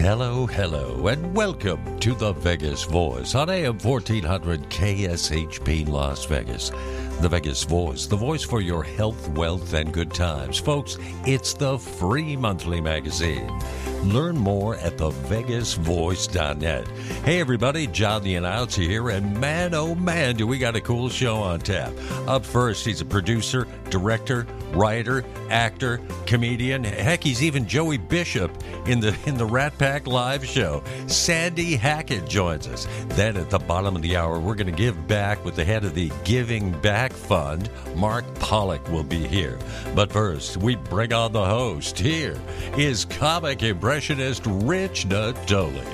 Hello, hello, and welcome to the Vegas Voice on AM 1400 KSHP Las Vegas. The Vegas Voice, the voice for your health, wealth, and good times. Folks, it's the free monthly magazine. Learn more at thevegasvoice.net. Hey, everybody, John the Announcer here, and man, oh man, do we got a cool show on tap. Up first, he's a producer, director, writer, actor, comedian. Heck, he's even Joey Bishop in the in the Rat Pack live show. Sandy Hackett joins us. Then at the bottom of the hour, we're going to give back with the head of the Giving Back Fund. Mark Pollick will be here. But first, we bring on the host. Here is comic impressionist Rich Natoli.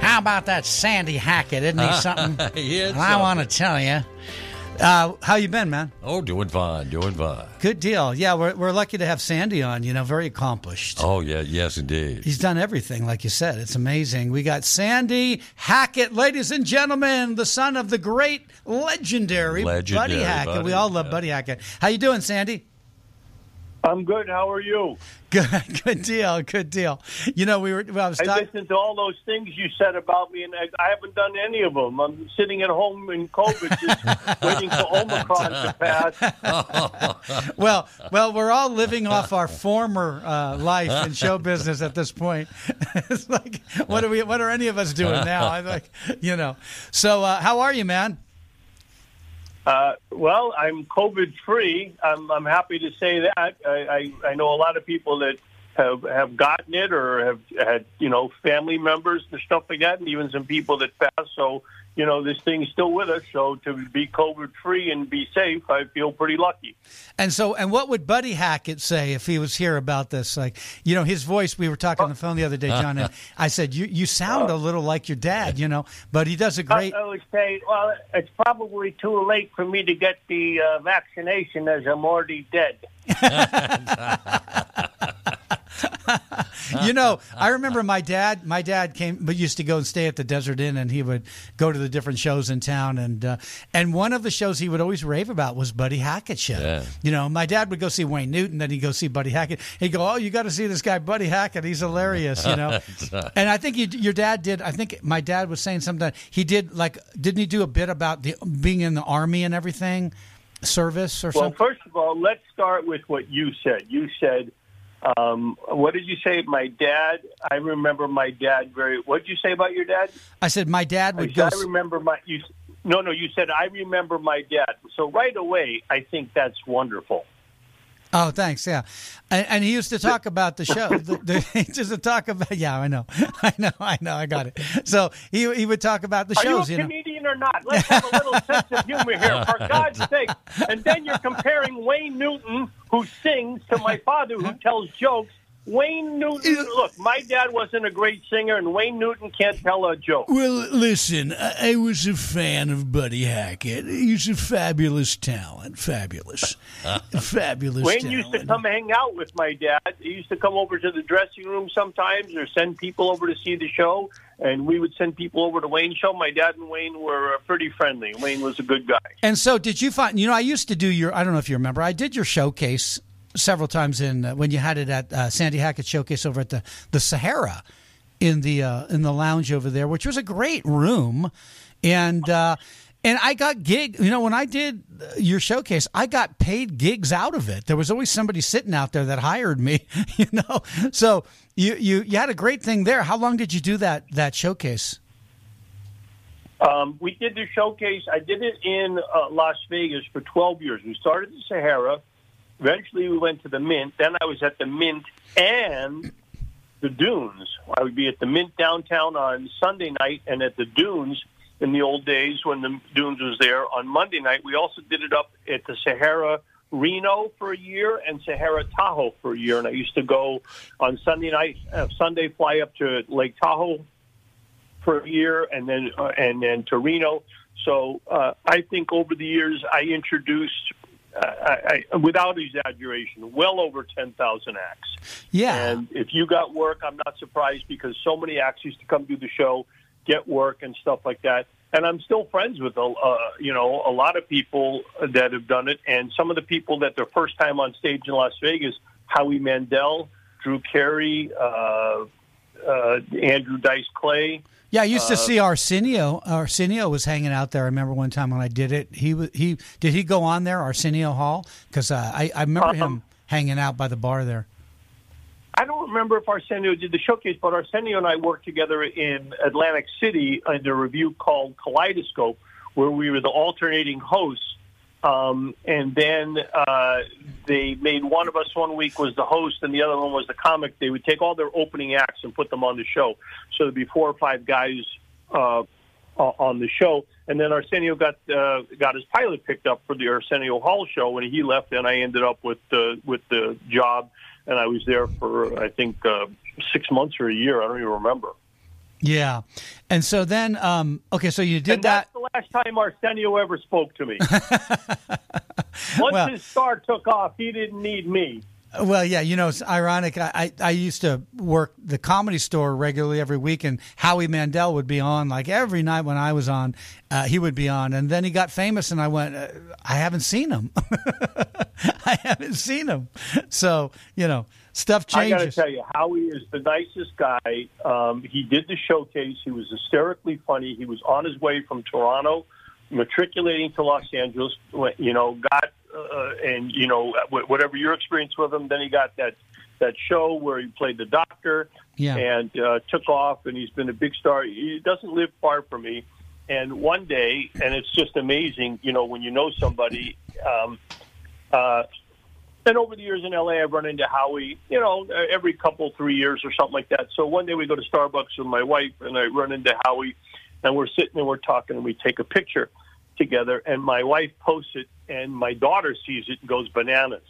How about that Sandy Hackett? Isn't he something? He is I want to tell you. Uh, how you been, man? Oh, doing fine, doing fine. Good deal. Yeah, we're, we're lucky to have Sandy on. You know, very accomplished. Oh, yeah, yes, indeed. He's done everything, like you said. It's amazing. We got Sandy Hackett, ladies and gentlemen, the son of the great, legendary, Legendary Buddy Hackett. Buddy, we all love yeah. Buddy Hackett. How you doing, Sandy? I'm good. How are you? Good, good deal, good deal. You know, we were. Well, I was I listened to all those things you said about me, and I, I haven't done any of them. I'm sitting at home in COVID, just waiting for Omicron to pass. Well, well, we're all living off our former uh, life in show business at this point. it's like, what are we? What are any of us doing now? I'm like, you know. So, uh, how are you, man? Uh, well, I'm COVID free. I'm, I'm happy to say that. I, I, I know a lot of people that have have gotten it or have had you know family members and stuff like that, and even some people that passed. So you know this thing's still with us. So to be COVID free and be safe, I feel pretty lucky. And so, and what would Buddy Hackett say if he was here about this? Like, you know, his voice. We were talking on the phone the other day, John, and I said, "You you sound a little like your dad," you know, but he does a great. I would say, well, it's probably too late for me to get the uh, vaccination as I'm already dead. you know, I remember my dad. My dad came, but used to go and stay at the Desert Inn, and he would go to the different shows in town. And uh, and one of the shows he would always rave about was Buddy Hackett show. Yeah. You know, my dad would go see Wayne Newton, then he'd go see Buddy Hackett. He'd go, "Oh, you got to see this guy, Buddy Hackett. He's hilarious." You know. and I think you, your dad did. I think my dad was saying something. He did like, didn't he do a bit about the being in the army and everything, service or something? Well, first of all, let's start with what you said. You said, um, what did you say? My dad. I remember my dad very. What did you say about your dad? I said my dad I would go. said, I remember my. You, no, no. You said I remember my dad. So right away, I think that's wonderful. Oh, thanks. Yeah, and, and he used to talk about the show. the, the, he used to talk about. Yeah, I know, I know, I know. I got it. So he he would talk about the Are you shows. You, know. Or not? Let's have a little sense of humor here, for God's sake. And then you're comparing Wayne Newton, who sings, to my father, who tells jokes. Wayne Newton, look, my dad wasn't a great singer, and Wayne Newton can't tell a joke. Well, listen, I, I was a fan of Buddy Hackett. He's a fabulous talent. Fabulous, fabulous. Wayne talent. used to come hang out with my dad. He used to come over to the dressing room sometimes, or send people over to see the show. And we would send people over to Wayne's show. My dad and Wayne were uh, pretty friendly. Wayne was a good guy. And so, did you find? You know, I used to do your. I don't know if you remember. I did your showcase several times in uh, when you had it at uh, Sandy Hackett showcase over at the the Sahara in the uh, in the lounge over there, which was a great room, and. Uh, and I got gig, you know, when I did uh, your showcase, I got paid gigs out of it. There was always somebody sitting out there that hired me, you know. So you you you had a great thing there. How long did you do that that showcase? Um, we did the showcase. I did it in uh, Las Vegas for 12 years. We started the Sahara. Eventually, we went to the Mint. Then I was at the Mint and the Dunes. I would be at the Mint downtown on Sunday night and at the Dunes in the old days when the Dunes was there on Monday night. We also did it up at the Sahara Reno for a year and Sahara Tahoe for a year. And I used to go on Sunday night, uh, Sunday fly up to Lake Tahoe for a year, and then uh, and then to Reno. So uh, I think over the years I introduced, I, I, without exaggeration, well over ten thousand acts. Yeah. And if you got work, I'm not surprised because so many acts used to come do the show, get work and stuff like that. And I'm still friends with, uh, you know, a lot of people that have done it. And some of the people that their first time on stage in Las Vegas, Howie Mandel, Drew Carey, uh, uh, Andrew Dice Clay. Yeah, I used to uh, see Arsenio. Arsenio was hanging out there. I remember one time when I did it. He was he did he go on there, Arsenio Hall? Because uh, I I remember um, him hanging out by the bar there. I don't remember if Arsenio did the showcase, but Arsenio and I worked together in Atlantic City in a revue called Kaleidoscope, where we were the alternating hosts um, and then uh, they made one of us one week was the host and the other one was the comic. They would take all their opening acts and put them on the show. So there'd be four or five guys uh, on the show. And then Arsenio got uh, got his pilot picked up for the Arsenio Hall show. When he left, and I ended up with the with the job, and I was there for I think uh, six months or a year. I don't even remember. Yeah, and so then, um, okay, so you did and that. That's the last time Arsenio ever spoke to me. Once well, his star took off, he didn't need me. Well, yeah, you know, it's ironic. I, I, I, used to work the comedy store regularly every week, and Howie Mandel would be on like every night when I was on. Uh, he would be on, and then he got famous, and I went, uh, I haven't seen him. I haven't seen him. So you know, stuff changes. I got to tell you, Howie is the nicest guy. Um, he did the showcase. He was hysterically funny. He was on his way from Toronto, matriculating to Los Angeles. You know, got uh, and you know whatever your experience with him. Then he got that that show where he played the doctor yeah. and uh, took off, and he's been a big star. He doesn't live far from me. And one day, and it's just amazing, you know, when you know somebody. Um, uh, and over the years in LA, I've run into Howie, you know, every couple, three years or something like that. So one day we go to Starbucks with my wife, and I run into Howie, and we're sitting and we're talking, and we take a picture together. And my wife posts it, and my daughter sees it and goes bananas.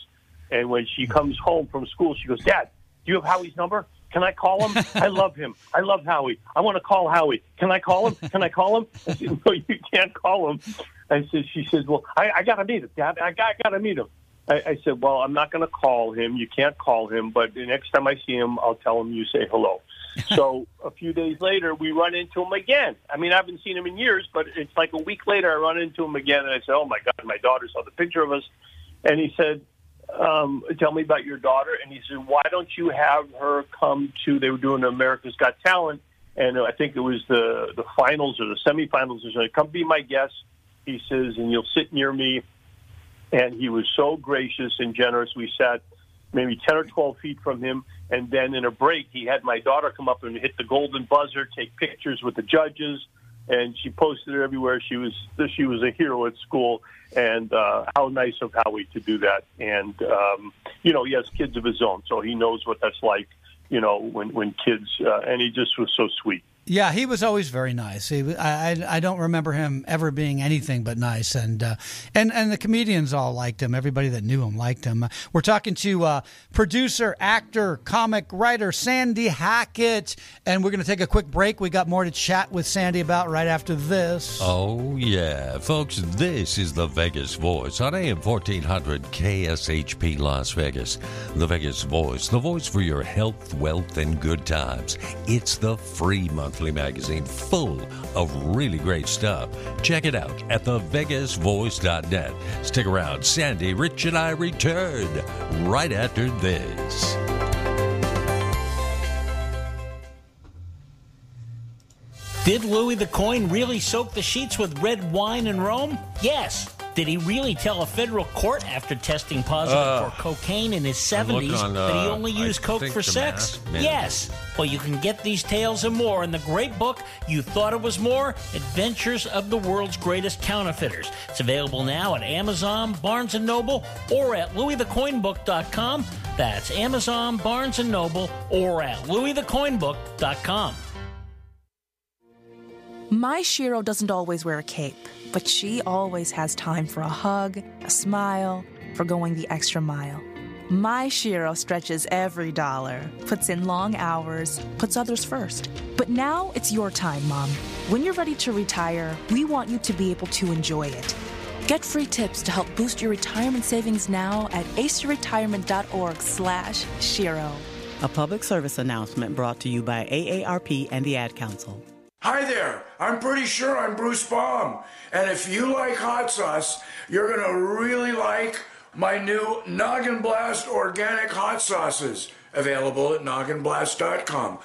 And when she comes home from school, she goes, Dad, do you have Howie's number? Can I call him? I love him. I love Howie. I want to call Howie. Can I call him? Can I call him? I said, No, you can't call him. I said, She says, Well, I, I got to meet him, Dad. I I got to meet him. I, I said, well, I'm not going to call him. You can't call him, but the next time I see him, I'll tell him you say hello. so a few days later, we run into him again. I mean, I haven't seen him in years, but it's like a week later, I run into him again, and I said, oh my God, my daughter saw the picture of us, and he said, um, tell me about your daughter. And he said, why don't you have her come to? They were doing America's Got Talent, and I think it was the the finals or the semifinals or something. Come be my guest. He says, and you'll sit near me and he was so gracious and generous. We sat maybe 10 or 12 feet from him. And then in a break, he had my daughter come up and hit the golden buzzer, take pictures with the judges. And she posted it everywhere. She was she was a hero at school, and uh, how nice of Howie to do that. And um, you know, he has kids of his own, so he knows what that's like. You know, when when kids, uh, and he just was so sweet. Yeah, he was always very nice. He, I, I don't remember him ever being anything but nice, and uh, and and the comedians all liked him. Everybody that knew him liked him. We're talking to uh, producer, actor, comic writer Sandy Hackett, and we're going to take a quick break. We got more to chat with Sandy about right after this. Oh yeah, folks, this is the Vegas Voice on AM fourteen hundred KSHP Las Vegas. The Vegas Voice, the voice for your health, wealth, and good times. It's the free month monthly magazine full of really great stuff. Check it out at thevegasvoice.net. Stick around. Sandy, Rich, and I return right after this. Did Louis the Coin really soak the sheets with red wine in Rome? Yes. Did he really tell a federal court after testing positive uh, for cocaine in his 70s on, uh, that he only used I coke for sex? yes. Well, you can get these tales and more in the great book, You Thought It Was More Adventures of the World's Greatest Counterfeiters. It's available now at Amazon, Barnes & Noble, or at louisthecoinbook.com. That's Amazon, Barnes & Noble, or at louisthecoinbook.com. My Shero doesn't always wear a cape, but she always has time for a hug, a smile, for going the extra mile. My Shero stretches every dollar, puts in long hours, puts others first. But now it's your time, Mom. When you're ready to retire, we want you to be able to enjoy it. Get free tips to help boost your retirement savings now at aceyourretirement.org slash Shero. A public service announcement brought to you by AARP and the Ad Council. Hi there. I'm pretty sure I'm Bruce Baum. And if you like hot sauce, you're to really like my new Noggin Blast organic hot sauces, available at nogginblast.com.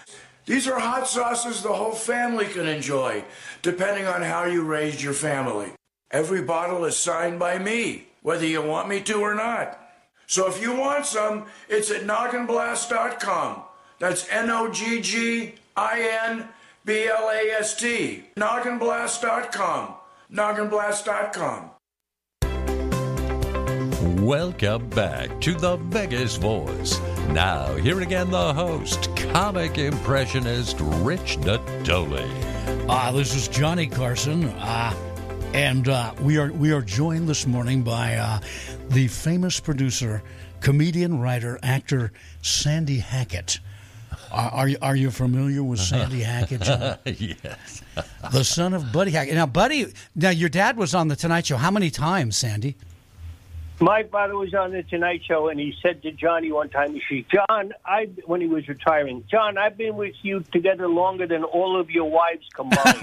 These are hot sauces the whole family can enjoy, depending on how you raised your family. Every bottle is signed by me, whether you want me to or not. So if you want some, it's at nogginblast.com. That's N O G G I N B L A S T. Nogginblast.com. Nogginblast.com. Welcome back to the Vegas Voice. Now, here again, the host, comic impressionist Rich Natoli. Uh, this is Johnny Carson, uh, and uh, we are we are joined this morning by uh, the famous producer, comedian, writer, actor Sandy Hackett. Are, are you are you familiar with Sandy Hackett? Yes. the son of Buddy Hackett. Now, Buddy, now your dad was on the Tonight Show. How many times, Sandy? My father was on the Tonight Show, and he said to Johnny one time, "He said, John, I when he was retiring, John, I've been with you together longer than all of your wives combined."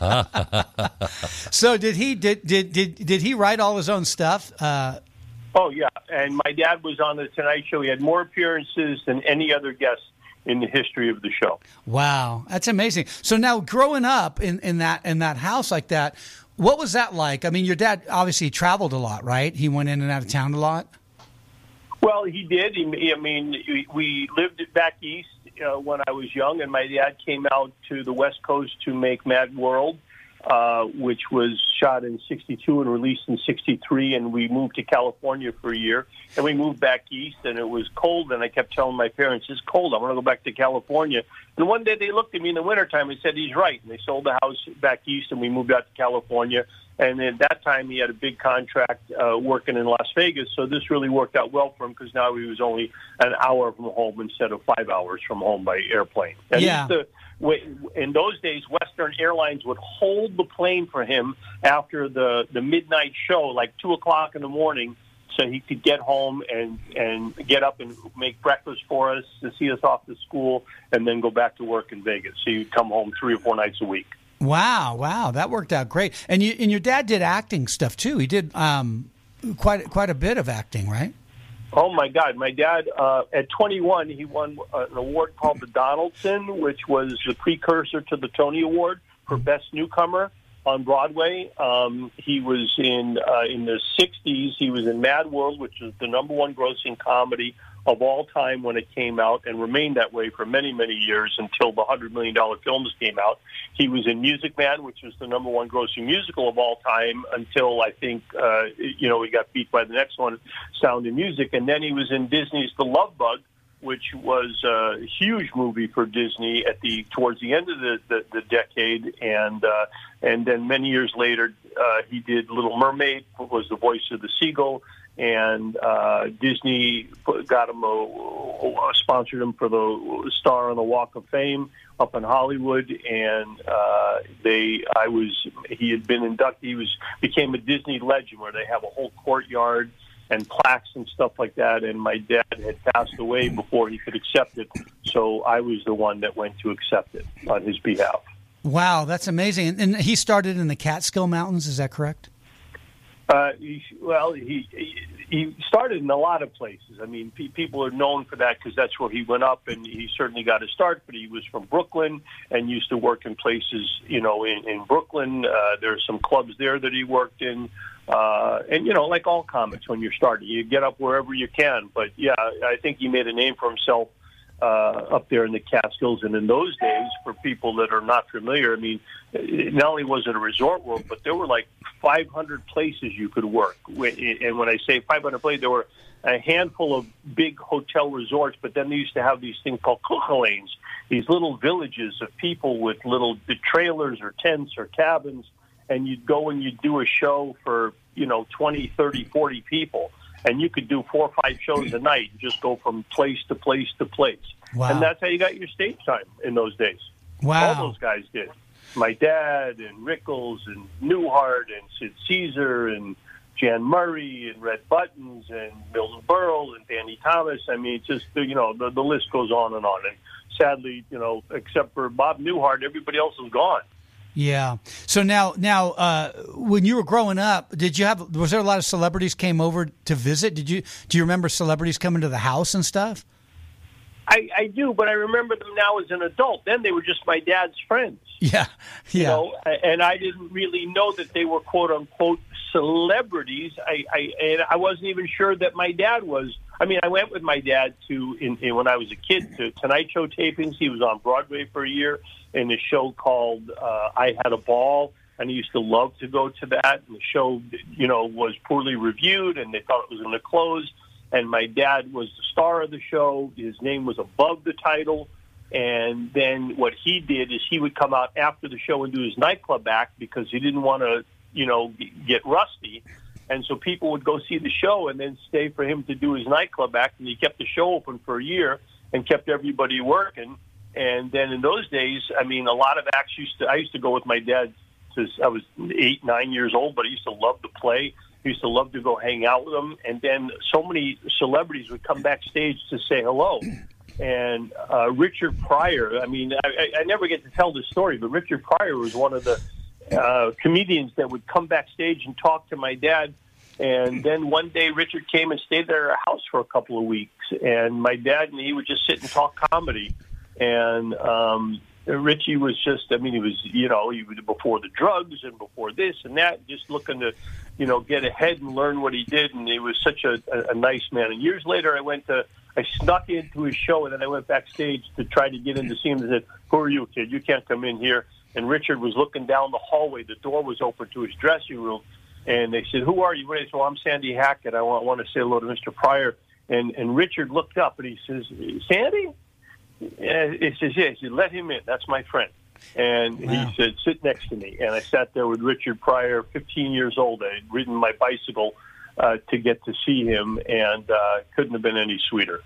So did he did did did, did he write all his own stuff? Uh, oh yeah, and my dad was on the Tonight Show. He had more appearances than any other guest in the history of the show. wow, that's amazing. So now growing up in, in that in that house like that, what was that like? I mean, your dad obviously traveled a lot, right? He went in and out of town a lot. Well, he did. He, I mean, we- lived back east uh, when I was young, and my dad came out to the West Coast to make Mad World, uh, which was shot in '62 and released in '63. And we moved to California for a year, and we moved back east, and it was cold. And I kept telling my parents, "It's cold. I want to go back to California." And one day they looked at me in the wintertime and said, "He's right." And they sold the house back east, and we moved out to California. And at that time, he had a big contract uh, working in Las Vegas, so this really worked out well for him because now he was only an hour from home instead of five hours from home by airplane. And Yeah. he used to- w- in those days, Western Airlines would hold the plane for him after the the midnight show, like two o'clock in the morning, so he could get home and and get up and make breakfast for us to see us off to school, and then go back to work in Vegas. So he'd come home three or four nights a week. Wow, wow, that worked out great. And you and your dad did acting stuff too. He did um, quite quite a bit of acting, right? Oh my God! My dad, uh, at 21, he won uh, an award called the Donaldson, which was the precursor to the Tony Award for Best Newcomer on Broadway. Um, he was in uh, in the 60s. He was in Mad World, which was the number one grossing comedy of all time when it came out, and remained that way for many many years until the hundred million dollar films came out. He was in Music Man, which was the number one grossing musical of all time until I think uh, you know he got beat by the next one, Sound and Music, and then he was in Disney's The Love Bug, which was a huge movie for Disney at the towards the end of the the, the decade, and uh, and then many years later uh, he did Little Mermaid, was the voice of the seagull. And uh, Disney got him a, sponsored him for the star on the Walk of Fame up in Hollywood, and uh, they I was he had been inducted. He was became a Disney legend where they have a whole courtyard and plaques and stuff like that. And my dad had passed away before he could accept it, so I was the one that went to accept it on his behalf. Wow, that's amazing. And he started in the Catskill Mountains. Is that correct? Uh, he, well, he he started in a lot of places. I mean, pe- people are known for that because that's where he went up, and he certainly got his start. But he was from Brooklyn and used to work in places, you know, in, in Brooklyn. Uh, there are some clubs there that he worked in, uh, and you know, like all comics, when you're starting, you get up wherever you can. But yeah, I think he made a name for himself uh, up there in the Catskills. And in those days, for people that are not familiar, I mean, not only was it a resort world, but there were like 500 places you could work. And when I say 500 places, there were a handful of big hotel resorts, but then they used to have these things called lanes, these little villages of people with little trailers or tents or cabins, and you'd go and you'd do a show for, you know, 20, 30, 40 people. And you could do four or five shows a night and just go from place to place to place. Wow. And that's how you got your stage time in those days. Wow. All those guys did. My dad and Rickles and Newhart and Sid Caesar and Jan Murray and Red Buttons and Milton Berle and Danny Thomas. I mean, it's just you know the, the list goes on and on. And sadly, you know, except for Bob Newhart, everybody else is gone. Yeah. So now, now, uh, when you were growing up, did you have? Was there a lot of celebrities came over to visit? Did you? Do you remember celebrities coming to the house and stuff? I, I do, but I remember them now as an adult. Then they were just my dad's friends. Yeah, yeah. You know, and I didn't really know that they were quote unquote celebrities. I, I and I wasn't even sure that my dad was. I mean, I went with my dad to in, in when I was a kid to Tonight Show tapings. He was on Broadway for a year in a show called uh, I Had a Ball, and he used to love to go to that. And the show, you know, was poorly reviewed, and they thought it was going to close. And my dad was the star of the show. His name was above the title. And then what he did is he would come out after the show and do his nightclub act because he didn't want to, you know, get rusty. And so people would go see the show and then stay for him to do his nightclub act. And he kept the show open for a year and kept everybody working. And then in those days, I mean, a lot of acts used to. I used to go with my dad. To, I was eight, nine years old, but I used to love to play. I used to love to go hang out with them. And then so many celebrities would come backstage to say hello. And uh, Richard Pryor, I mean, I, I never get to tell this story, but Richard Pryor was one of the uh, comedians that would come backstage and talk to my dad. And then one day, Richard came and stayed at our house for a couple of weeks. And my dad and he would just sit and talk comedy. And um, Richie was just, I mean, he was, you know, he was before the drugs and before this and that, just looking to, you know, get ahead and learn what he did. And he was such a, a, a nice man. And years later, I went to, I snuck into his show and then I went backstage to try to get in to see him and said, Who are you, kid? You can't come in here. And Richard was looking down the hallway. The door was open to his dressing room. And they said, Who are you? I said, well, I'm Sandy Hackett. I want, want to say hello to Mr. Pryor. And, and Richard looked up and he says, Sandy? And he says, Yeah. He said, Let him in. That's my friend. And wow. he said, Sit next to me. And I sat there with Richard Pryor, 15 years old. I had ridden my bicycle uh, to get to see him, and uh, couldn't have been any sweeter.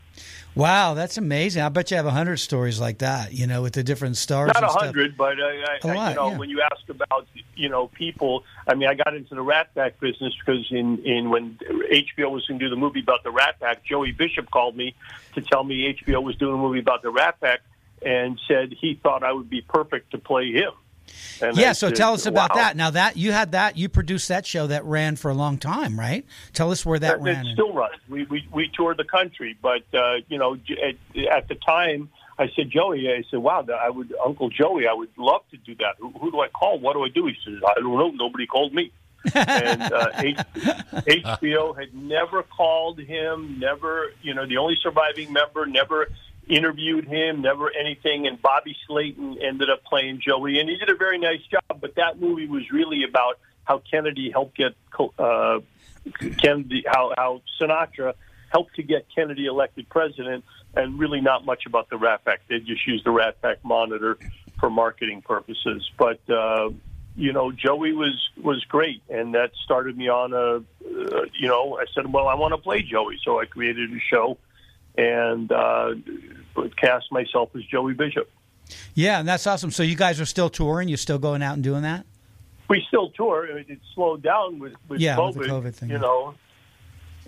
Wow, that's amazing! I bet you have a hundred stories like that. You know, with the different stars. Not a hundred, but uh, I, I, lot, you know, yeah. when you ask about you know people, I mean, I got into the Rat Pack business because in in when HBO was going to do the movie about the Rat Pack, Joey Bishop called me to tell me HBO was doing a movie about the Rat Pack, and said he thought I would be perfect to play him. And yeah, so tell us about wow. that. Now that you had that, you produced that show that ran for a long time, right? Tell us where that, that ran. It still runs. We, we we toured the country, but uh, you know, at, at the time, I said, Joey, I said, wow, I would, Uncle Joey, I would love to do that. Who, who do I call? What do I do? He says, I don't know. Nobody called me. and uh, H- HBO had never called him. Never, you know, the only surviving member never interviewed him, never anything. And Bobby Slayton ended up playing Joey, and he did a very nice job. But that movie was really about how Kennedy helped get uh, Kennedy, how how Sinatra helped to get Kennedy elected president, and really not much about the Rat Pack. They just used the Rat Pack monitor for marketing purposes. But uh, you know, Joey was was great, and that started me on a. Uh, you know, I said, well, I want to play Joey, so I created a show and uh, cast myself as Joey Bishop. Yeah, and that's awesome. So you guys are still touring? You're still going out and doing that? We still tour. It slowed down with, with yeah, COVID. With the COVID thing, you yeah. know,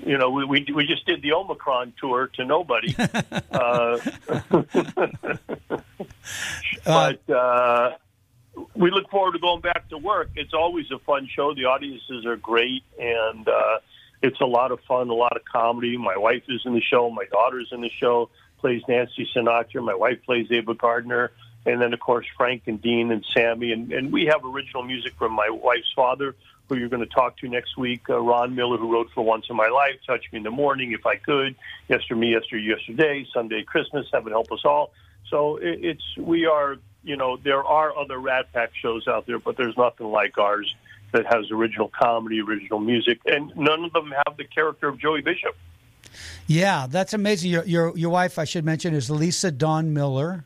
you know, we, we we just did the Omicron tour to nobody. uh, but uh, we look forward to going back to work. It's always a fun show. The audiences are great, and uh, it's a lot of fun, a lot of comedy. My wife is in the show. My daughter's in the show. Plays Nancy Sinatra. My wife plays Ava Gardner, and then of course Frank and Dean and Sammy. And, and we have original music from my wife's father, who you're going to talk to next week. Uh, Ron Miller, who wrote for Once in My Life, Touch Me in the Morning, If I Could, Yester Me, Yester Yesterday, Sunday Christmas, Heaven Help Us All. So it, it's we are you know there are other Rat Pack shows out there, but there's nothing like ours that has original comedy, original music, and none of them have the character of Joey Bishop. Yeah, that's amazing. Your your, your wife, I should mention, is Lisa Dawn Miller,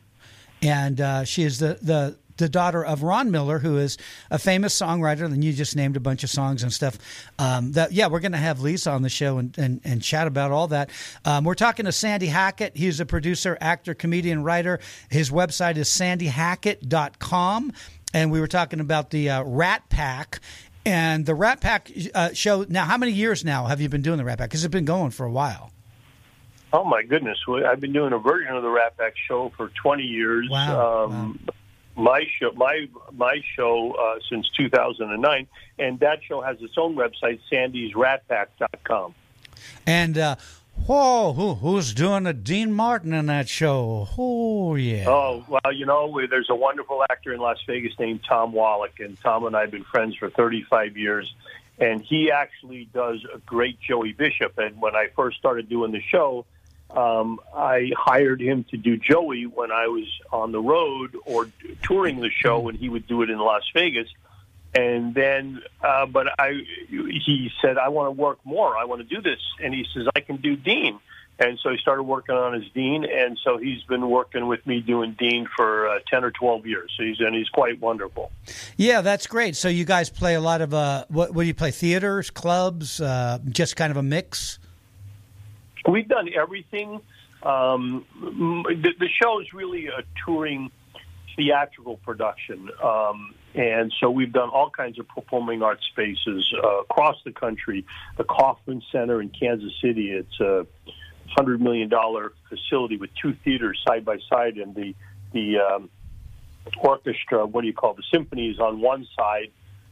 and uh, she is the the the daughter of Ron Miller, who is a famous songwriter, and you just named a bunch of songs and stuff. Um, that yeah, we're going to have Lisa on the show and, and, and chat about all that. Um, we're talking to Sandy Hackett. He's a producer, actor, comedian, writer. His website is sandyhackett.com and we were talking about the uh, Rat Pack. And the Rat Pack uh, show. Now, how many years now have you been doing the Rat Pack? Because it's been going for a while. Oh my goodness! I've been doing a version of the Rat Pack show for 20 years. Wow. Um, wow. My show, my my show, uh, since 2009, and that show has its own website, Sandy'sRatPack.com. And uh, Whoa, who, who's doing a Dean Martin in that show? Oh, yeah. Oh, well, you know, there's a wonderful actor in Las Vegas named Tom Wallach, and Tom and I have been friends for 35 years. And he actually does a great Joey Bishop. And when I first started doing the show, um, I hired him to do Joey when I was on the road or touring the show, and he would do it in Las Vegas. And then, uh, but I, he said, I want to work more. I want to do this. And he says, I can do Dean. And so he started working on his Dean, and so he's been working with me doing Dean for uh, ten or twelve years. So he's and he's quite wonderful. Yeah, that's great. So you guys play a lot of uh, what? What do you play? Theaters, clubs, uh, just kind of a mix. We've done everything. Um, the, the show is really a touring theatrical production. Um, and so we've done all kinds of performing arts spaces uh, across the country. The Kauffman Center in Kansas City, it's a $100 million facility with two theaters side by side, and the, the um, orchestra, what do you call the symphony is on one side,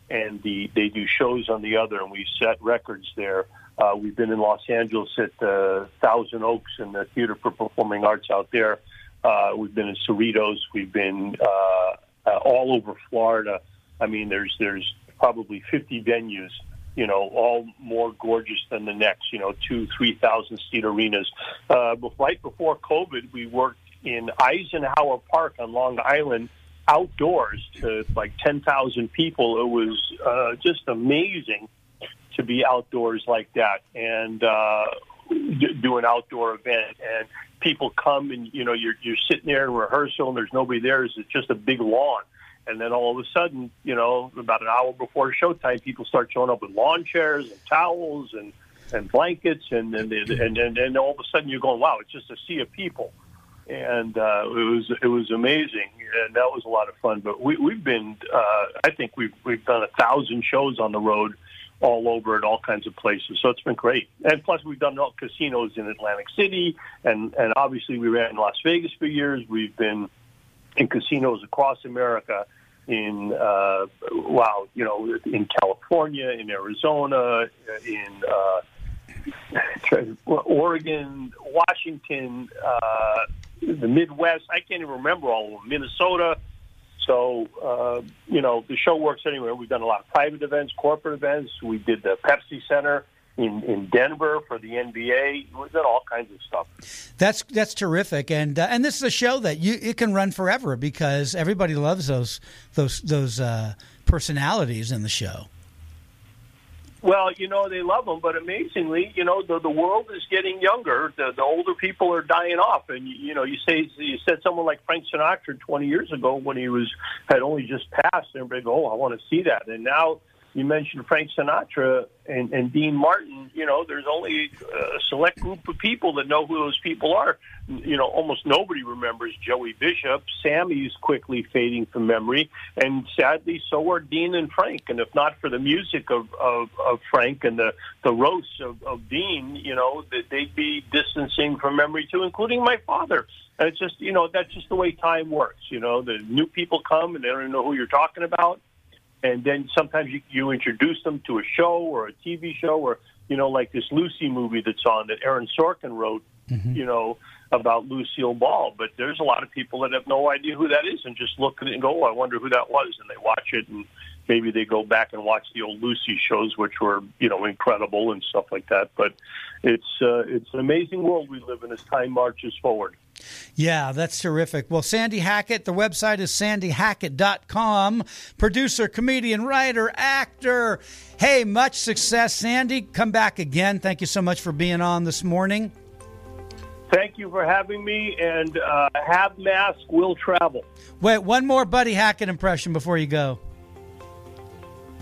and the, they do shows on the other, and we set records there. Uh, we've been in Los Angeles at uh, Thousand Oaks in the Theater for Performing Arts out there. Uh, we've been in Cerritos. We've been uh, uh, all over Florida. I mean, there's there's probably 50 venues, you know, all more gorgeous than the next. You know, two, three thousand seat arenas. Uh, right before COVID, we worked in Eisenhower Park on Long Island outdoors to like 10,000 people. It was uh, just amazing to be outdoors like that and uh, do an outdoor event. And people come and you know you're you're sitting there in rehearsal and there's nobody there. It's just a big lawn. And then all of a sudden, you know, about an hour before showtime, people start showing up with lawn chairs and towels and and blankets, and and and and, and all of a sudden you're going, wow, it's just a sea of people, and uh, it was it was amazing, and that was a lot of fun. But we, we've been, uh, I think we've we've done a thousand shows on the road all over at all kinds of places. So it's been great. And plus, we've done all casinos in Atlantic City, and and obviously we ran in Las Vegas for years. We've been in casinos across America. In uh, wow, you know, in California, in Arizona, in uh, Oregon, Washington, uh, the Midwest. I can't even remember all of them. Minnesota. So, uh, you know, the show works anywhere. We've done a lot of private events, corporate events. We did the Pepsi Center in, in Denver for the NBA. We've done all kinds of stuff. That's that's terrific, and uh, and this is a show that you it can run forever because everybody loves those those those uh, personalities in the show. Well, you know they love them, but amazingly, you know the the world is getting younger. The the older people are dying off, and you know you say you said someone like Frank Sinatra 20 years ago when he was had only just passed, and everybody go, oh, I want to see that, and now you mentioned Frank Sinatra and, and Dean Martin. You know, there's only a select group of people that know who those people are. You know, almost nobody remembers Joey Bishop. Sammy's quickly fading from memory, and sadly, so are Dean and Frank. And if not for the music of, of, of Frank and the the roasts of, of Dean, you know, that they'd be distancing from memory too, including my father. And it's just, you know, that's just the way time works. You know, the new people come and they don't know who you're talking about and then sometimes you, you introduce them to a show or a TV show or you know like this Lucy movie that's on that Aaron Sorkin wrote, mm-hmm. you know about Lucille Ball. But there's a lot of people that have no idea who that is and just look at it and go, oh, I wonder who that was, and they watch it and maybe they go back and watch the old Lucy shows, which were you know incredible and stuff like that. But it's uh, it's an amazing world we live in as time marches forward. Yeah, that's terrific. Well, Sandy Hackett, the website is sandyhackett.com. Producer, comedian, writer, actor. Hey, much success, Sandy. Come back again. Thank you so much for being on this morning. Thank you for having me, and uh, have mask will travel. Wait, one more Buddy Hackett impression before you go.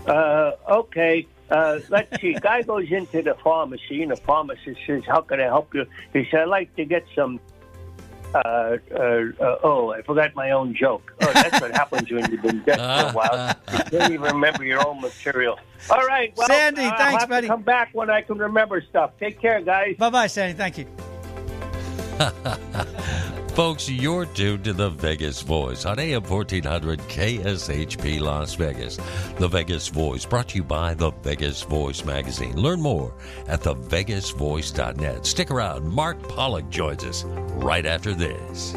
Uh, okay. Uh, let's see. Guy goes into the pharmacy, and the pharmacist says, "How can I help you?" He said, "I'd like to get some." Uh, uh, uh, oh, I forgot my own joke. Oh, that's what happens when you've been dead for a while. You can't even remember your own material. All right, well, Sandy, uh, thanks, buddy. Come back when I can remember stuff. Take care, guys. Bye, bye, Sandy. Thank you. Folks, you're tuned to the Vegas Voice on AM 1400 KSHP Las Vegas. The Vegas Voice brought to you by the Vegas Voice magazine. Learn more at thevegasvoice.net. Stick around. Mark Pollick joins us right after this.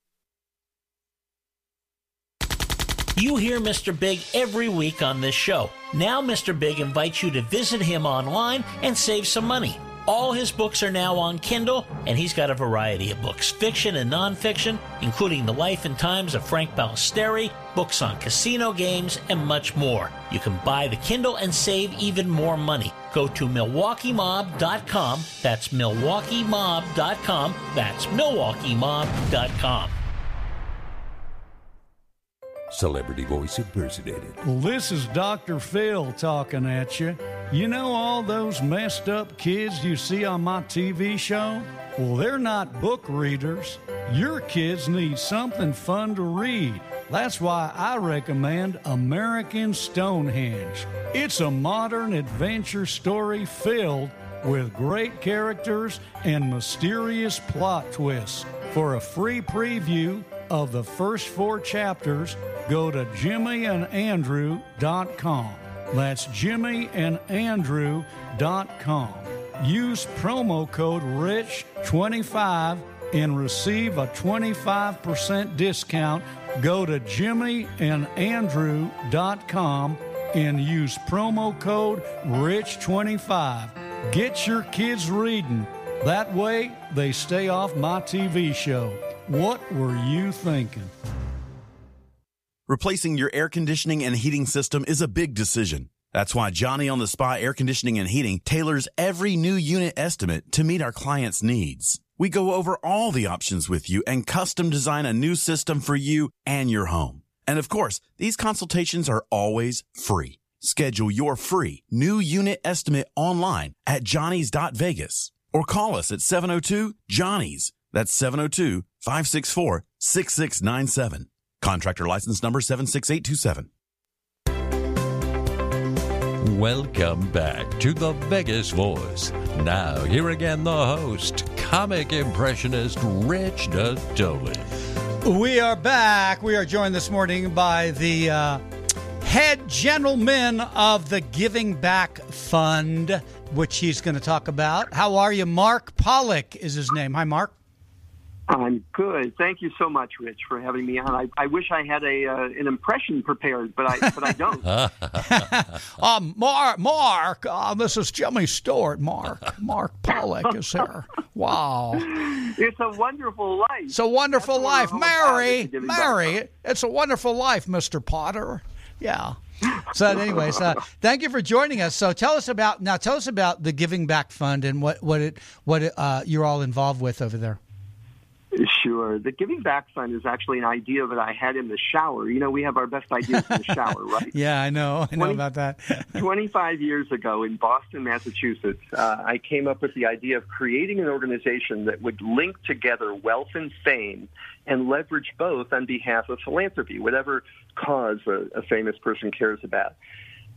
You hear Mr. Big every week on this show. Now, Mr. Big invites you to visit him online and save some money. All his books are now on Kindle, and he's got a variety of books, fiction and nonfiction, including The Life and Times of Frank Balistrieri, books on casino games, and much more. You can buy the Kindle and save even more money. Go to MilwaukeeMob.com. That's MilwaukeeMob.com. That's MilwaukeeMob.com. Celebrity voice impersonated. Well, this is Dr. Phil talking at you. You know all those messed up kids you see on my TV show? Well, they're not book readers. Your kids need something fun to read. That's why I recommend American Stonehenge. It's a modern adventure story filled with great characters and mysterious plot twists. For a free preview of the first four chapters, go to jimmyandandrew.com. That's jimmyandandrew.com. Use promo code RICH25 and receive a 25% discount. Go to jimmyandandrew.com and use promo code RICH25. Get your kids reading. That way, they stay off my TV show. What were you thinking? Replacing your air conditioning and heating system is a big decision. That's why Johnny on the Spot Air Conditioning and Heating tailors every new unit estimate to meet our clients' needs. We go over all the options with you and custom design a new system for you and your home. And of course, these consultations are always free. Schedule your free new unit estimate online at johnny's.vegas or call us at 702 Johnny's. That's 702 564 6697. Contractor license number 76827. Welcome back to the Vegas Voice. Now, here again, the host, comic impressionist Rich Natoli. We are back. We are joined this morning by the uh, head gentleman of the Giving Back Fund, which he's going to talk about. How are you? Mark Pollick is his name. Hi, Mark. I'm good. Thank you so much, Rich, for having me on. I, I wish I had a uh, an impression prepared, but I but I don't. um, Mark, Mark, uh, this is Jimmy Stewart. Mark, Mark Pollick is here. Wow, it's a wonderful life. It's a wonderful That's life, Mary. Mary, it's a wonderful life, Mister Potter. Yeah. So, anyways, uh, thank you for joining us. So, tell us about now. Tell us about the Giving Back Fund and what what it what it, uh, you're all involved with over there. Sure. The Giving Back sign is actually an idea that I had in the shower. You know, we have our best ideas in the shower, right? yeah, I know. I know 20, about that. 25 years ago in Boston, Massachusetts, uh, I came up with the idea of creating an organization that would link together wealth and fame and leverage both on behalf of philanthropy, whatever cause a, a famous person cares about.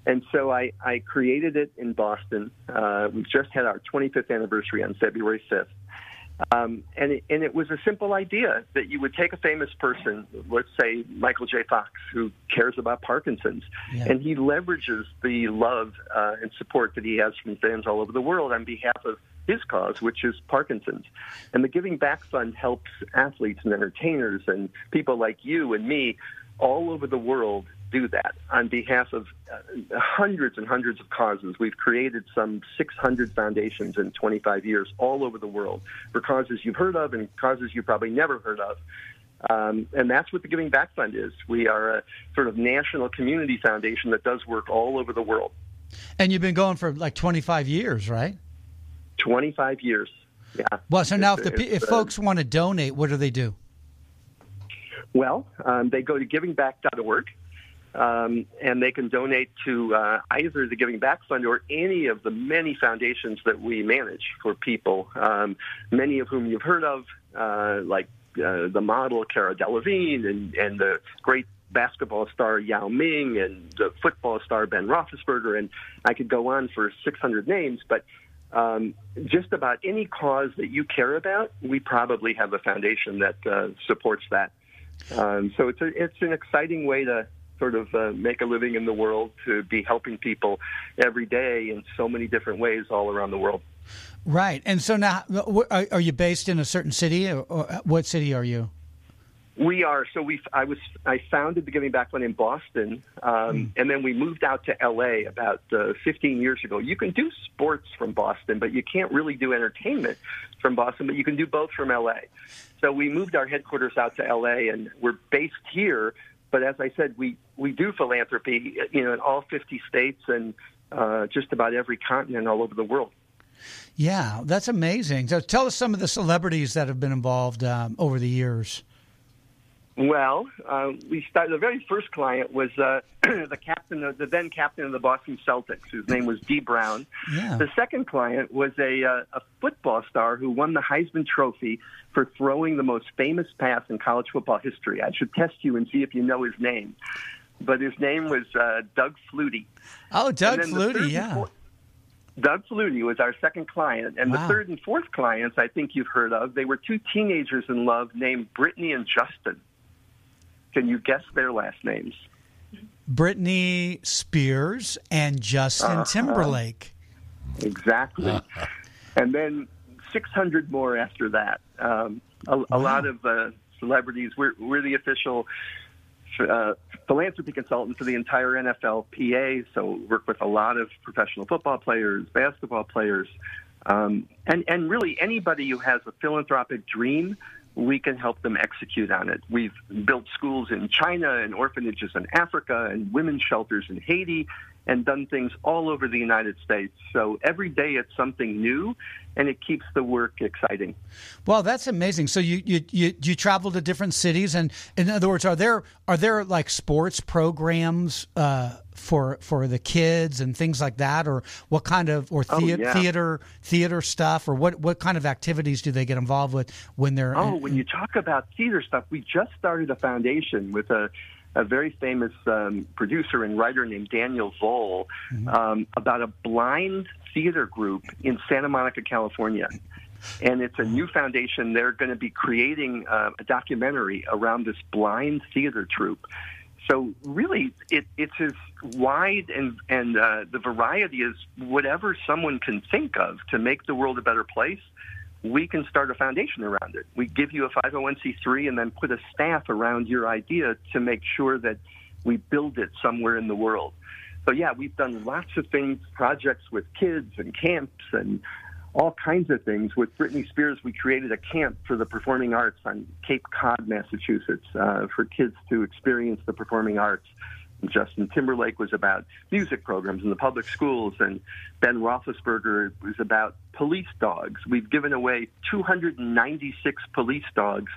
And so I, I created it in Boston. Uh, we've just had our 25th anniversary on February 5th. Um, and, it, and it was a simple idea that you would take a famous person, let's say Michael J. Fox, who cares about Parkinson's, yeah. and he leverages the love uh, and support that he has from fans all over the world on behalf of his cause, which is Parkinson's. And the Giving Back Fund helps athletes and entertainers and people like you and me all over the world do that on behalf of uh, hundreds and hundreds of causes. We've created some 600 foundations in 25 years all over the world for causes you've heard of and causes you probably never heard of. Um, and that's what the Giving Back Fund is. We are a sort of national community foundation that does work all over the world. And you've been going for like 25 years, right? 25 years. Yeah. Well, so now if the if uh, folks want to donate, what do they do? Well, um, they go to givingback.org. Um, and they can donate to uh, either the Giving Back Fund or any of the many foundations that we manage for people, um, many of whom you've heard of, uh, like uh, the model Cara Delevingne and, and the great basketball star Yao Ming and the football star Ben Roethlisberger, and I could go on for 600 names, but um, just about any cause that you care about, we probably have a foundation that uh, supports that. Um, so it's a, it's an exciting way to sort of uh, make a living in the world to be helping people every day in so many different ways all around the world. Right. And so now, are you based in a certain city, or what city are you? We are. So we, I was, I founded the Giving Back Fund in Boston, um, mm. and then we moved out to L.A. about uh, 15 years ago. You can do sports from Boston, but you can't really do entertainment from Boston. But you can do both from L.A. So we moved our headquarters out to L.A. and we're based here. But as I said, we we do philanthropy, you know, in all 50 states and uh, just about every continent all over the world. Yeah, that's amazing. So tell us some of the celebrities that have been involved um, over the years. Well, uh, we started. The very first client was uh, the captain, of, the then captain of the Boston Celtics, whose name was Dee Brown. Yeah. The second client was a uh, a football star who won the Heisman Trophy for throwing the most famous pass in college football history. I should test you and see if you know his name, but his name was uh, Doug Flutie. Oh, Doug Flutie, yeah. Fourth, Doug Flutie was our second client, and wow. the third and fourth clients I think you've heard of. They were two teenagers in love named Britney and Justin. Can you guess their last names? Britney Spears and Justin uh-huh. Timberlake. Exactly. Uh-huh. And then 600 more after that. Um, a, wow. a, lot of uh, celebrities. We're, we're the official uh, philanthropy consultant for the entire NFLPA. So work with a lot of professional football players, basketball players, um, and and really anybody who has a philanthropic dream we can help them execute on it. We've built schools in China and orphanages in Africa and women's shelters in Haiti and done things all over the United States. So every day it's something new and it keeps the work exciting. Well, that's amazing. So you you you, you travel to different cities and in other words are there are there like sports programs uh, for for the kids and things like that or what kind of or the- oh, yeah. theater theater stuff or what what kind of activities do they get involved with when they're Oh, in, when you talk about theater stuff, we just started a foundation with a a very famous um, producer and writer named Daniel Vole mm-hmm. um, about a blind theater group in Santa Monica, California. And it's a new foundation. They're going to be creating uh, a documentary around this blind theater troupe. So really, it, it's as wide and and uh, the variety is whatever someone can think of to make the world a better place. We can start a foundation around it. We give you a 501c3 and then put a staff around your idea to make sure that we build it somewhere in the world. So yeah, we've done lots of things, projects with kids and camps and all kinds of things. With Britney Spears, we created a camp for the performing arts on Cape Cod, Massachusetts, uh, for kids to experience the performing arts. Justin Timberlake was about music programs in the public schools, and Ben Roethlisberger was about police dogs. We've given away 296 police dogs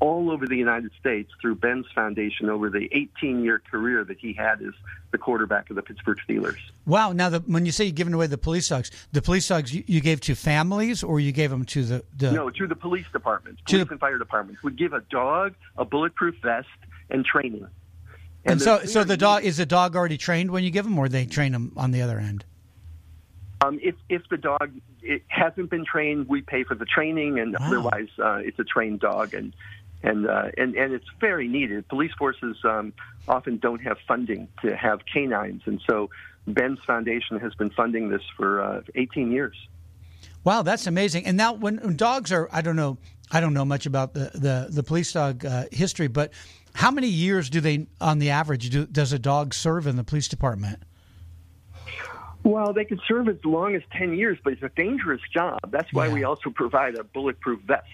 all over the United States through Ben's foundation over the 18 year career that he had as the quarterback of the Pittsburgh Steelers. Wow. Now, the, when you say you're giving away the police dogs, the police dogs you, you, gave to families or you gave them to the. the... No, to the police departments, police the... and fire departments. We give a dog a bulletproof vest and training. And, and so, so the dog is the dog already trained when you give them, or they train them on the other end? Um, if if the dog it hasn't been trained, we pay for the training, and wow. otherwise uh, it's a trained dog. And and uh, and and it's very needed. Police forces um, often don't have funding to have canines, and so Ben's foundation has been funding this for uh, 18 years. Wow, that's amazing. And now, when, dogs are, I don't know, I don't know much about the the, the police dog uh, history, but how many years do they, on the average, do, does a dog serve in the police department? Well, they can serve as long as 10 years, but it's a dangerous job. That's why Yeah. we also provide a bulletproof vest.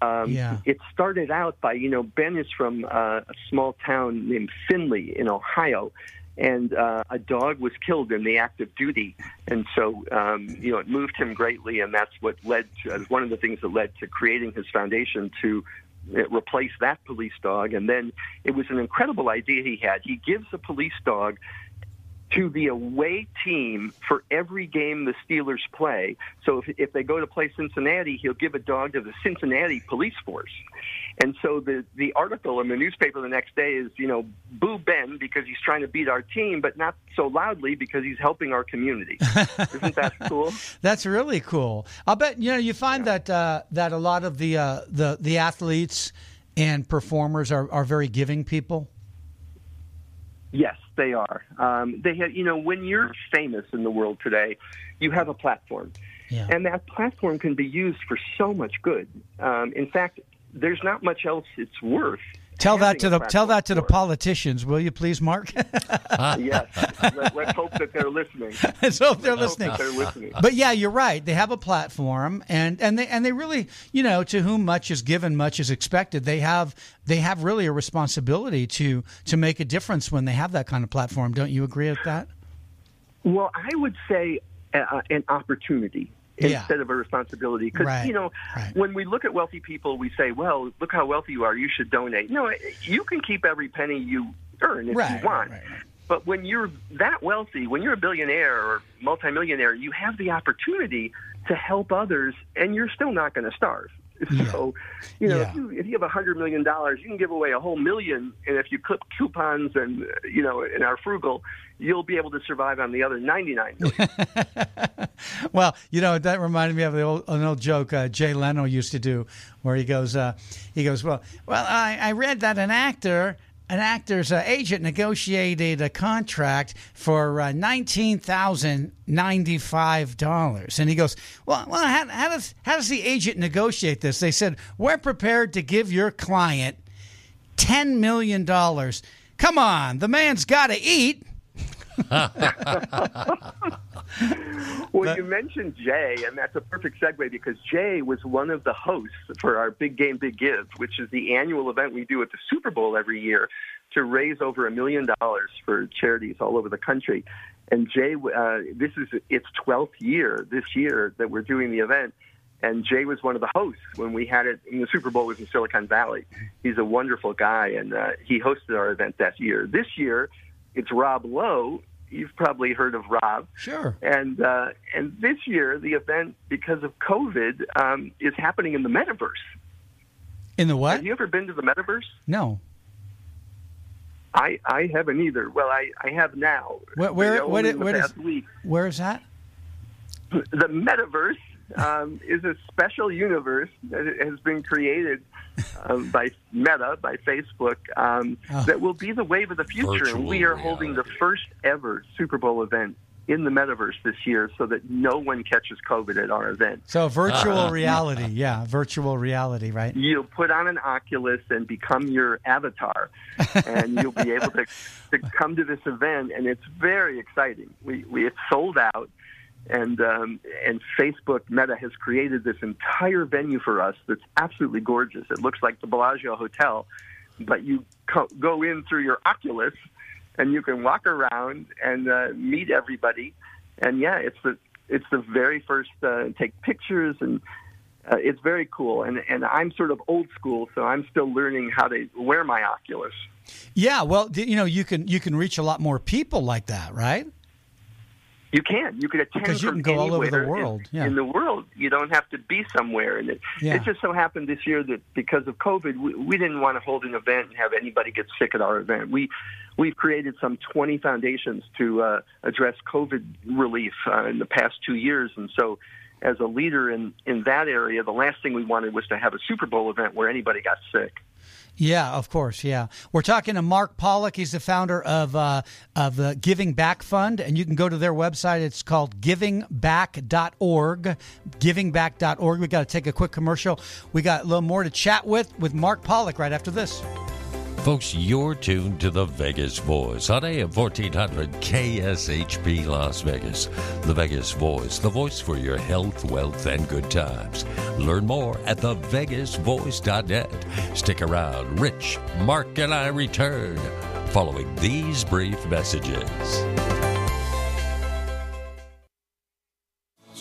Um, Yeah. It started out by, you know, Ben is from uh, a small town named Findlay in Ohio, and uh, a dog was killed in the act of duty. And so, um, you know, it moved him greatly, and that's what led to, uh, one of the things that led to creating his foundation to replace that police dog. And then it was an incredible idea he had. He gives a police dog to the away team for every game the Steelers play. So if, if they go to play Cincinnati, he'll give a dog to the Cincinnati police force. And so the, the article in the newspaper the next day is, you know, boo Ben because he's trying to beat our team, but not so loudly because he's helping our community. Isn't that cool? That's really cool. I'll bet you know you find that uh, that a lot of the uh, the the athletes and performers are, are very giving people. Yes, they are. Um, they have, you know, when you're famous in the world today, you have a platform, Yeah. and that platform can be used for so much good. Um, in fact, there's not much else it's worth. Tell that to the tell that to the politicians, will you please, Mark? yes, Let, let's hope that they're listening. Let's hope they're Let's listening. that they're listening. But yeah, you're right. They have a platform, and and they and they really, you know, to whom much is given, much is expected. They have they have really a responsibility to to make a difference when they have that kind of platform. Don't you agree with that? Well, I would say uh, an opportunity Yeah. instead of a responsibility. Because, Right, you know, when we look at wealthy people, we say, well, look how wealthy you are, you should donate. No, eh, you can keep every penny you earn if Right, you want. But when you're that wealthy, when you're a billionaire or multimillionaire, you have the opportunity to help others, and you're still not going to starve. So, you know, Yeah. if you if you have a hundred million dollars, you can give away a whole million, and if you clip coupons and you know and are frugal, you'll be able to survive on the other ninety nine million. Well, you know that reminded me of the old, an old joke uh, Jay Leno used to do, where he goes, uh, he goes, well, well, I, I read that an actor. An actor's uh, agent negotiated a contract for uh, nineteen thousand ninety-five dollars, and he goes, "Well, well, how, how does how does the agent negotiate this?" They said, "We're prepared to give your client ten million dollars. Come on, the man's got to eat." Well, you mentioned Jay, and that's a perfect segue because Jay was one of the hosts for our Big Game Big Give, which is the annual event we do at the Super Bowl every year to raise over a million dollars for charities all over the country. And Jay, uh, this is its 12th year this year that we're doing the event. And Jay was one of the hosts when we had it. And the Super Bowl was in Silicon Valley. He's a wonderful guy, and uh, he hosted our event that year. This year, it's Rob Lowe. You've probably heard of Rob. Sure. And uh, and this year, the event because of COVID um, is happening in the metaverse. In the what? Have you ever been to the metaverse? No. I I haven't either. Well, I I have now. Where where But what, only it- in the what is past week. where is that? The metaverse um, is a special universe that has been created um, by Meta, by Facebook, um, Oh. that will be the wave of the future. and we are holding the first ever Super Bowl event in the metaverse this year so that no one catches COVID at our event. So virtual Uh, reality, yeah, virtual reality, right? You'll put on an Oculus and become your avatar, and you'll be able to, to come to this event, and it's very exciting. We, we it's sold out, and um, and Facebook Meta has created this entire venue for us that's absolutely gorgeous. It looks like the Bellagio Hotel, but you co- go in through your Oculus, and you can walk around and uh, meet everybody, and yeah, it's the it's the very first uh, take pictures and uh, it's very cool. And and I'm sort of old school, so I'm still learning how to wear my Oculus. Yeah, well, you know, you can you can reach a lot more people like that, right? You can. You can attend Because you from can go all over the world, yeah. In the world, you don't have to be somewhere. And it, Yeah. it just so happened this year that because of COVID, we, we didn't want to hold an event and have anybody get sick at our event. We we've created some 20 foundations to uh, address COVID relief uh, in the past two years, and so. As a leader in, in that area, the last thing we wanted was to have a Super Bowl event where anybody got sick. Yeah, of course. Yeah, we're talking to Mark Pollick. He's the founder of uh, of the Giving Back Fund, and you can go to their website. It's called GivingBack.org. GivingBack.org. We got to take a quick commercial. We got a little more to chat with with Mark Pollick right after this. Folks, you're tuned to the Vegas Voice on AM 1400 KSHP Las Vegas. The Vegas Voice, the voice for your health, wealth, and good times. Learn more at thevegasvoice.net. Stick around. Rich, Mark, and I return following these brief messages.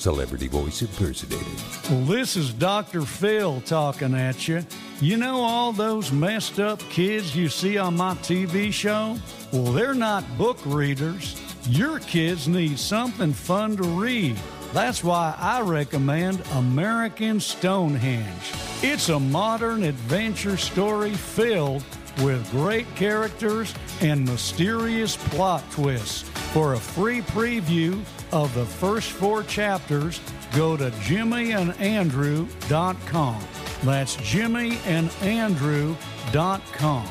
Celebrity voice impersonated. Well, this is Dr. Phil talking at you. You know all those messed up kids you see on my TV show? Well, they're not book readers. Your kids need something fun to read. That's why I recommend American Stonehenge. It's a modern adventure story filled with great characters and mysterious plot twists. For a free preview of the first four chapters, go to jimmyandandrew.com. That's jimmyandandrew.com.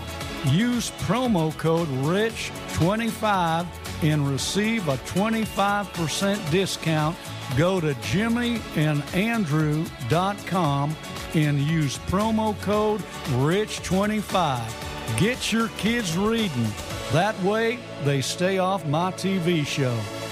Use promo code RICH25 and receive a 25% discount. Go to jimmyandandrew.com and use promo code RICH25. Get your kids reading. That way, they stay off my TV show.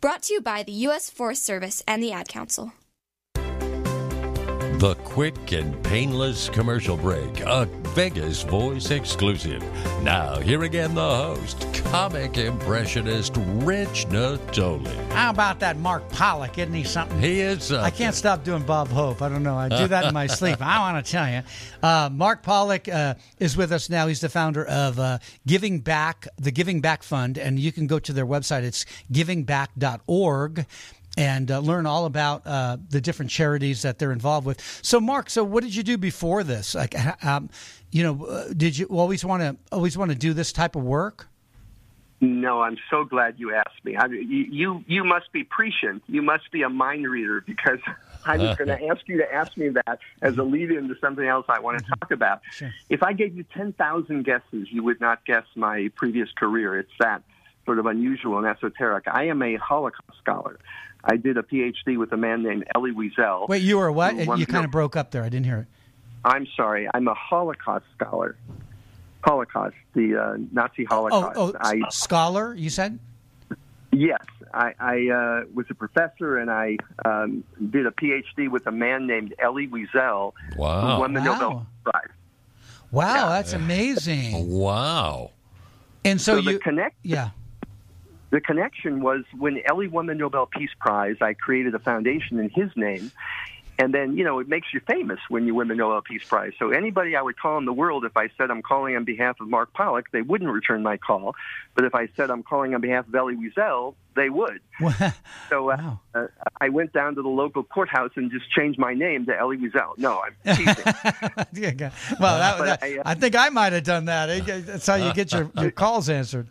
Brought to you by the U.S. Forest Service and the Ad Council. The quick and painless commercial break, a Vegas voice exclusive. Now, here again, the host, comic impressionist Rich Natoli. How about that Mark Pollick? Isn't he something? He is something. I can't stop doing Bob Hope. I don't know. I do that in my sleep. I want to tell you. Uh, Mark Pollick uh, is with us now. He's the founder of uh, Giving Back, the Giving Back Fund, and you can go to their website. It's givingback.org and uh, learn all about uh, the different charities that they're involved with. So, Mark, so what did you do before this? Like, um, you know, uh, did you always want to always want to do this type of work? No, I'm so glad you asked me. I, you, you you must be prescient. You must be a mind reader because I was going to ask you to ask me that as a lead into something else I want to mm-hmm. talk about. Sure. If I gave you 10,000 guesses, you would not guess my previous career. It's that sort of unusual and esoteric. I am a Holocaust scholar. I did a PhD with a man named Elie Wiesel. Wait, you were what? You kind of broke up there. I didn't hear it. I'm sorry. I'm a Holocaust scholar. Holocaust, the uh, Nazi Oh, Holocaust. oh, I, scholar, you said? Yes, I, I uh, was a professor and I um, did a PhD with a man named Elie Wiesel, Wow. who won the Wow. Nobel Prize. Wow, that's amazing. Wow. And so, the you, connect, yeah. the connection was when Elie won the Nobel Peace Prize. I created a foundation in his name, and then you know it makes you famous when you win the Nobel Peace Prize. So anybody I would call in the world, if I said I'm calling on behalf of Mark Pollick, they wouldn't return my call. But if I said I'm calling on behalf of Elie Wiesel, they would. So uh, uh, I went down to the local courthouse and just changed my name to Elie Wiesel. No, I'm teasing. Yeah, well, that, But that- I, uh, I think I might have done that. That's how you get your, your calls answered.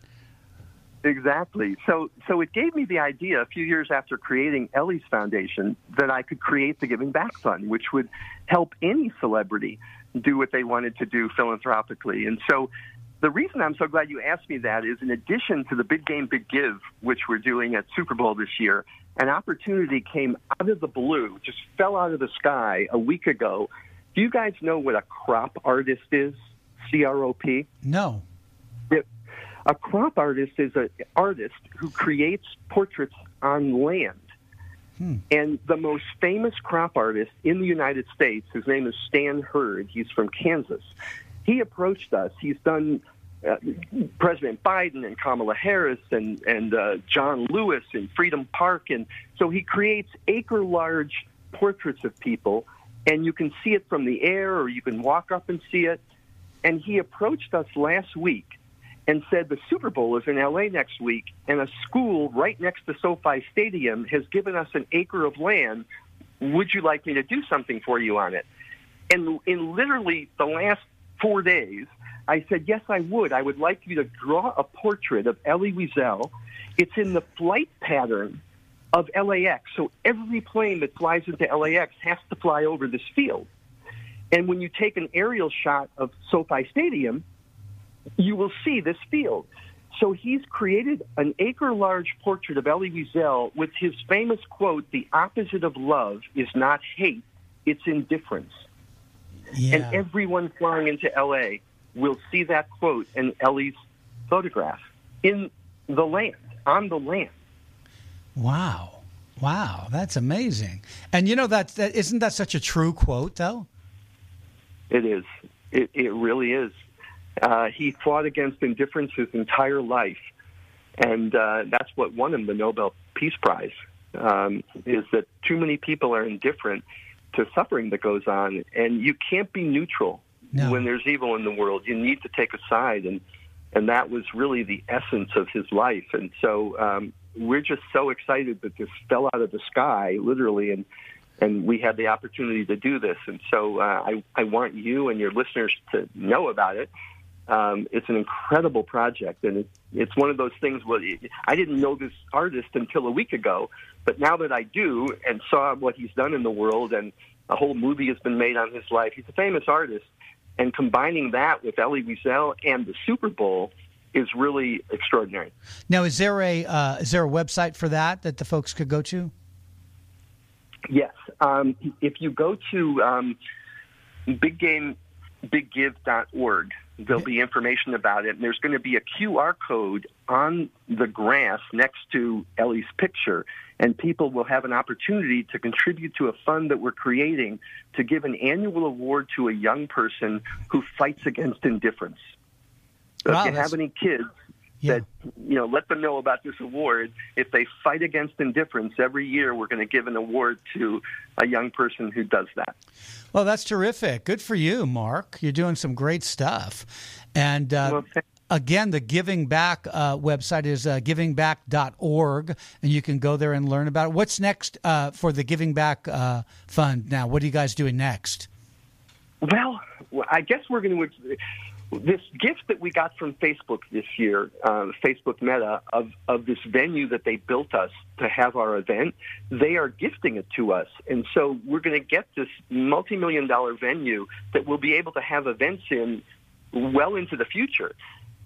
Exactly. So, so it gave me the idea a few years after creating Elie's Foundation that I could create the Giving Back Fund, which would help any celebrity do what they wanted to do philanthropically. And so, the reason I'm so glad you asked me that is, in addition to the Big Game Big Give, which we're doing at Super Bowl this year, an opportunity came out of the blue, just fell out of the sky a week ago. Do you guys know what a crop artist is? C R O P. No. A crop artist is an artist who creates portraits on land. And the most famous crop artist in the United States, his name is Stan Herd. He's from Kansas. He approached us. He's done uh, President Biden and Kamala Harris and and uh, John Lewis and Freedom Park, and so he creates acre large portraits of people, and you can see it from the air, or you can walk up and see it. And he approached us last week and said the Super Bowl is in LA next week, and a school right next to SoFi Stadium has given us an acre of land. Would you like me to do something for you on it? And in literally the last four days, I said, yes, I would. I would like you to draw a portrait of Elie Wiesel. It's in the flight pattern of LAX. So every plane that flies into LAX has to fly over this field. And when you take an aerial shot of SoFi Stadium, you will see this field. So he's created an acre large portrait of Elie Wiesel with his famous quote, the opposite of love is not hate, it's indifference. Yeah. And everyone flying into LA will see that quote and Elie's photograph in the land, on the land. Wow. Wow, that's amazing. And you know that, that isn't that such a true quote though? It is. It, it really is. Uh, he fought against indifference his entire life, and uh, that's what won him the Nobel Peace Prize. Um, is that too many people are indifferent to suffering that goes on, and you can't be neutral No. when there's evil in the world. You need to take a side, and and that was really the essence of his life. And so um, we're just so excited that this fell out of the sky, literally, and and we had the opportunity to do this. And so uh, I I want you and your listeners to know about it. Um, it's an incredible project, and it, it's one of those things where I didn't know this artist until a week ago, but now that I do and saw what he's done in the world, and a whole movie has been made on his life. He's a famous artist, and combining that with Elie Wiesel and the Super Bowl is really extraordinary. Now, is there a uh, is there a website for that that the folks could go to? Yes. Um, if you go to um, biggamebiggive.org, there'll be information about it. And there's going to be a QR code on the grass next to Elie's picture. And people will have an opportunity to contribute to a fund that we're creating to give an annual award to a young person who fights against indifference. So Wow, if you that's- have any kids that you know let them know about this award if they fight against indifference every year we're going to give an award to a young person who does that Well, that's terrific. Good for you, Mark. You're doing some great stuff. And uh, again, the Giving Back uh, website is uh, givingback.org, and you can go there and learn about it. What's next uh, for the Giving Back uh, Fund now? What are you guys doing next? well i guess we're going to this gift that we got from facebook this year uh, facebook meta of, of this venue that they built us to have our event they are gifting it to us and so we're going to get this multi-million dollar venue that we'll be able to have events in well into the future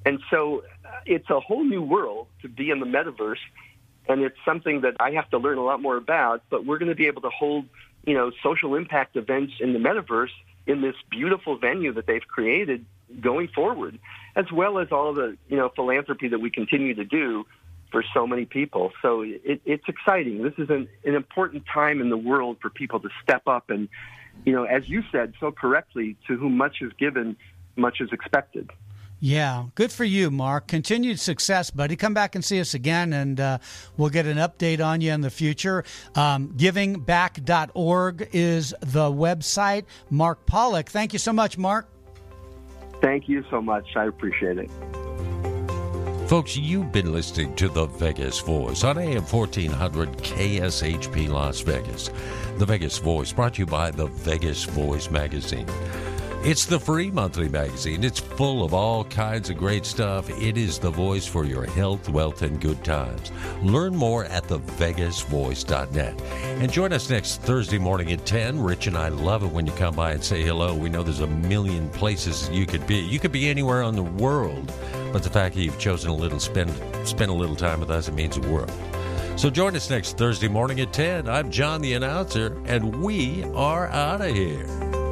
and so uh, it's a whole new world to be in the metaverse and it's something that I have to learn a lot more about. But we're going to be able to hold, you know, social impact events in the metaverse in this beautiful venue that they've created going forward, as well as all the you know philanthropy that we continue to do for so many people. So it, it's exciting. This is an, an important time in the world for people to step up and, you know, as you said so correctly, to whom much is given, much is expected. Yeah, good for you, Mark. Continued success, buddy. Come back and see us again, and uh, we'll get an update on you in the future. Um, givingback.org is the website. Mark Pollick, thank you so much, Mark. Thank you so much. I appreciate it. Folks, you've been listening to The Vegas Voice on AM 1400 KSHP Las Vegas. The Vegas Voice brought to you by the Vegas Voice magazine. It's the free monthly magazine. It's full of all kinds of great stuff. It is the voice for your health, wealth, and good times. Learn more at thevegasvoice.net. And join us next Thursday morning at 10. Rich and I love it when you come by and say hello. We know there's a million places you could be. You could be anywhere in the world, but the fact that you've chosen a little spend spend a little time with us, it means the world. So join us next Thursday morning at 10. I'm John the announcer, and we are out of here.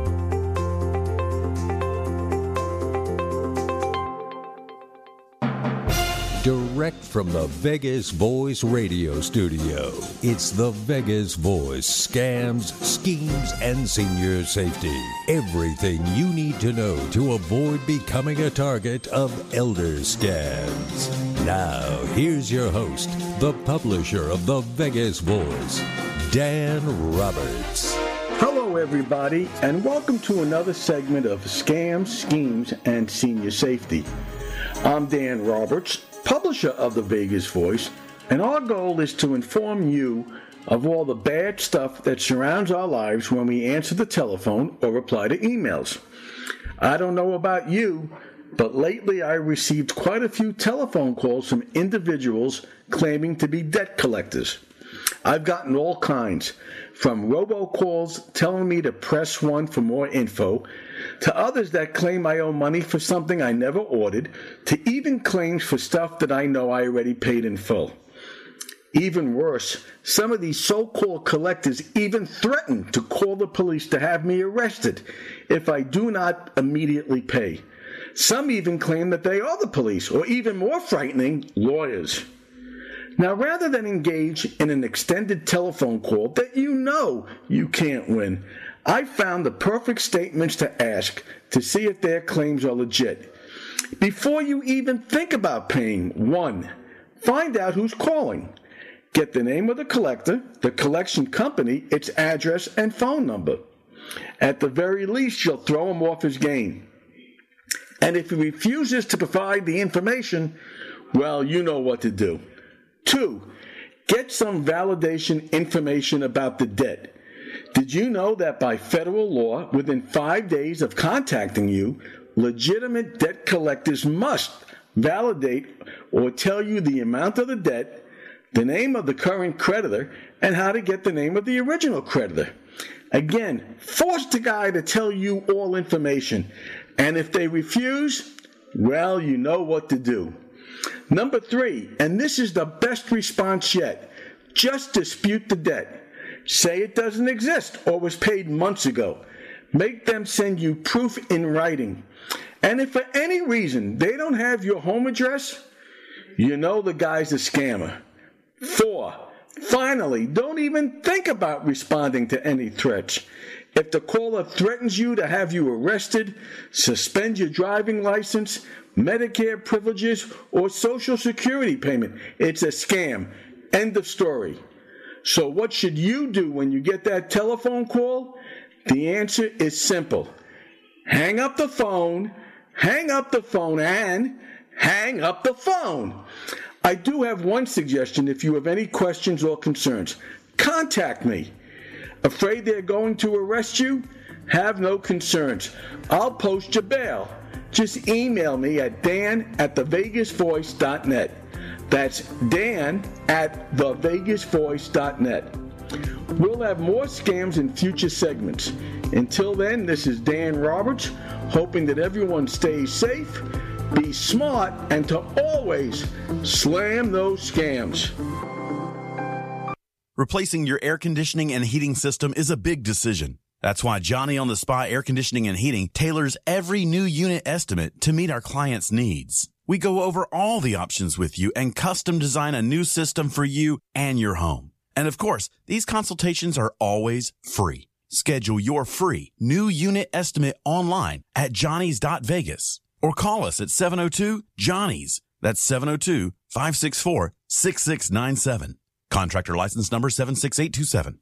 Direct from the Vegas Voice radio studio, it's the Vegas Voice scams, schemes, and senior safety. Everything you need to know to avoid becoming a target of elder scams. Now, here's your host, the publisher of the Vegas Voice, Dan Roberts. Hello, everybody, and welcome to another segment of Scams, Schemes, and Senior Safety. I'm Dan Roberts, publisher of the Vegas Voice, and our goal is to inform you of all the bad stuff that surrounds our lives when we answer the telephone or reply to emails. I don't know about you, but lately I received quite a few telephone calls from individuals claiming to be debt collectors. I've gotten all kinds, from robocalls telling me to press one for more info, to others that claim I owe money for something I never ordered, to even claims for stuff that I know I already paid in full. Even worse, some of these so called collectors even threaten to call the police to have me arrested if I do not immediately pay. Some even claim that they are the police, or even more frightening, lawyers. Now, rather than engage in an extended telephone call that you know you can't win, I found the perfect statements to ask to see if their claims are legit. Before you even think about paying, one, find out who's calling. Get the name of the collector, the collection company, its address, and phone number. At the very least, you'll throw him off his game. And if he refuses to provide the information, well, you know what to do. Two, get some validation information about the debt. Did you know that by federal law, within five days of contacting you, legitimate debt collectors must validate or tell you the amount of the debt, the name of the current creditor, and how to get the name of the original creditor? Again, force the guy to tell you all information. And if they refuse, well, you know what to do. Number three, and this is the best response yet just dispute the debt. Say it doesn't exist or was paid months ago. Make them send you proof in writing. And if for any reason they don't have your home address, you know the guy's a scammer. Four, finally, don't even think about responding to any threats. If the caller threatens you to have you arrested, suspend your driving license, Medicare privileges, or Social Security payment, it's a scam. End of story. So, what should you do when you get that telephone call? The answer is simple hang up the phone, hang up the phone, and hang up the phone. I do have one suggestion if you have any questions or concerns. Contact me. Afraid they're going to arrest you? Have no concerns. I'll post your bail. Just email me at dan at thevegasvoice.net. That's dan at thevegasvoice.net. We'll have more scams in future segments. Until then, this is Dan Roberts, hoping that everyone stays safe, be smart, and to always slam those scams. Replacing your air conditioning and heating system is a big decision. That's why Johnny on the Spot Air Conditioning and Heating tailors every new unit estimate to meet our clients' needs. We go over all the options with you and custom design a new system for you and your home. And of course, these consultations are always free. Schedule your free new unit estimate online at johnny's.vegas or call us at 702 Johnny's. That's 702 564 6697. Contractor license number 76827.